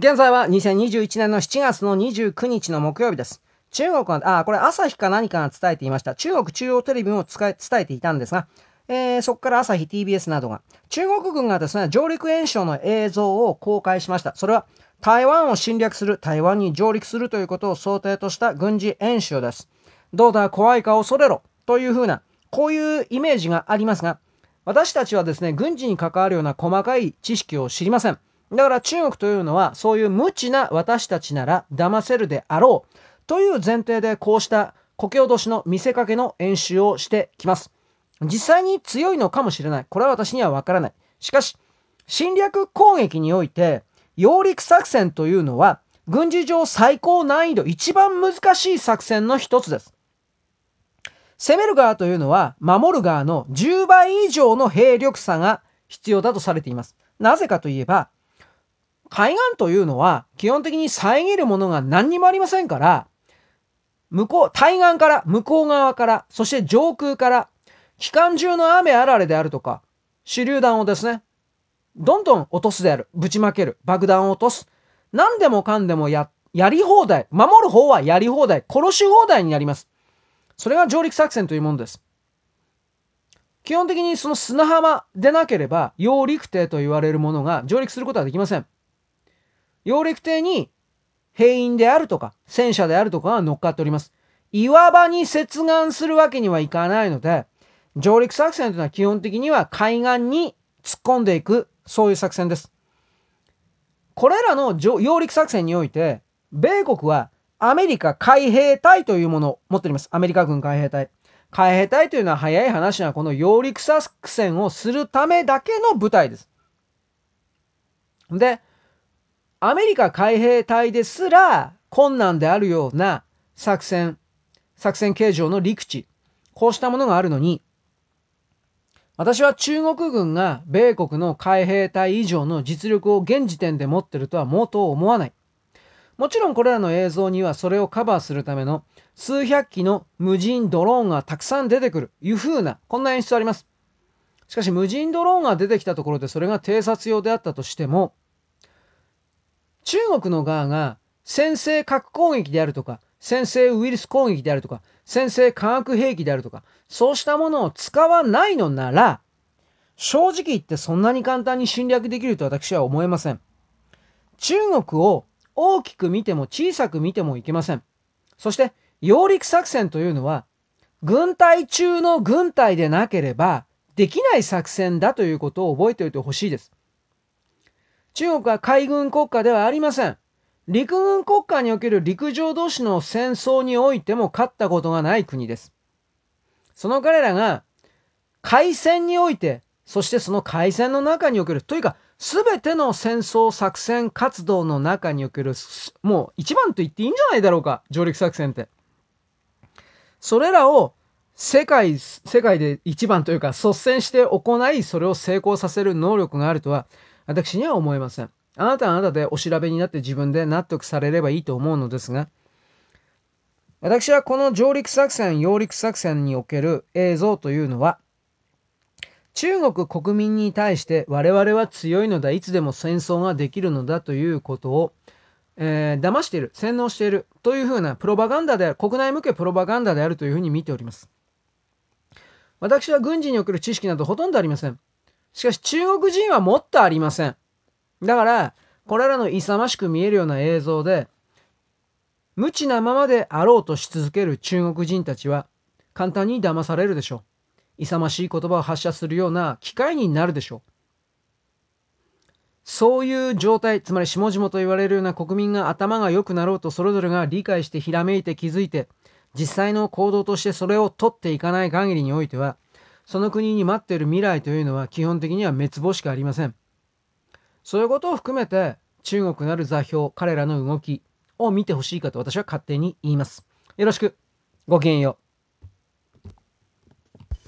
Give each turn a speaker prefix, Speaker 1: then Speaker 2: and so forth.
Speaker 1: 現在は2021年の7月の29日の木曜日です。中国は、あ、これ朝日か何かが伝えていました。中国中央テレビも伝えていたんですが、えー、そこから朝日 TBS などが、中国軍がですね、上陸演習の映像を公開しました。それは、台湾を侵略する、台湾に上陸するということを想定とした軍事演習です。どうだ、怖いか恐れろ、というふうな、こういうイメージがありますが、私たちはですね、軍事に関わるような細かい知識を知りません。だから中国というのは、そういう無知な私たちなら騙せるであろう、という前提でこうした故郷都市の見せかけの演習をしてきます。実際に強いのかもしれない。これは私にはわからない。しかし、侵略攻撃において、揚陸作戦というのは、軍事上最高難易度、一番難しい作戦の一つです。攻める側というのは、守る側の10倍以上の兵力差が必要だとされています。なぜかといえば、海岸というのは基本的に遮るものが何にもありませんから、向こう、対岸から、向こう側から、そして上空から、期間中の雨あられであるとか、手榴弾をですね、どんどん落とすである。ぶちまける。爆弾を落とす。何でもかんでもや、やり放題。守る方はやり放題。殺し放題になります。それが上陸作戦というものです。基本的にその砂浜でなければ、揚陸艇と言われるものが上陸することはできません。揚陸艇に兵員であるとか、戦車であるとかが乗っかっております。岩場に接岸するわけにはいかないので、上陸作戦というのは基本的には海岸に突っ込んでいくそういう作戦です。これらの揚陸作戦において、米国はアメリカ海兵隊というものを持っております。アメリカ軍海兵隊。海兵隊というのは早い話はこの揚陸作戦をするためだけの部隊です。で、アメリカ海兵隊ですら困難であるような作戦、作戦形状の陸地、こうしたものがあるのに、私は中国軍が米国の海兵隊以上の実力を現時点で持ってるとは毛頭思わない。もちろんこれらの映像にはそれをカバーするための数百機の無人ドローンがたくさん出てくる、いう風な、こんな演出あります。しかし無人ドローンが出てきたところでそれが偵察用であったとしても、中国の側が先制核攻撃であるとか、先制ウイルス攻撃であるとか、先制化学兵器であるとか、そうしたものを使わないのなら、正直言ってそんなに簡単に侵略できると私は思えません。中国を大きく見ても小さく見てもいけません。そして、揚陸作戦というのは、軍隊中の軍隊でなければできない作戦だということを覚えておいてほしいです。中国は海軍国家ではありません。陸軍国家における陸上同士の戦争においても勝ったことがない国です。その彼らが海戦において、そしてその海戦の中における、というか、すべての戦争作戦活動の中における、もう一番と言っていいんじゃないだろうか、上陸作戦って。それらを世界、世界で一番というか率先して行い、それを成功させる能力があるとは、私には思えません。あなたはあなたでお調べになって自分で納得されればいいと思うのですが、私はこの上陸作戦、揚陸作戦における映像というのは、中国国民に対して我々は強いのだ、いつでも戦争ができるのだということを、えー、騙している、洗脳しているというふうなプロパガンダである、国内向けプロパガンダであるというふうに見ております。私は軍事における知識などほとんどありません。しかし中国人はもっとありません。だから、これらの勇ましく見えるような映像で、無知なままであろうとし続ける中国人たちは、簡単に騙されるでしょう。勇ましい言葉を発射するような機会になるでしょう。そういう状態、つまり下々と言われるような国民が頭が良くなろうとそれぞれが理解してひらめいて気づいて、実際の行動としてそれを取っていかない限りにおいては、その国に待っている未来というのは基本的には滅亡しかありません。そういうことを含めて中国なる座標、彼らの動きを見てほしいかと私は勝手に言います。よろしく。ごきげんよう。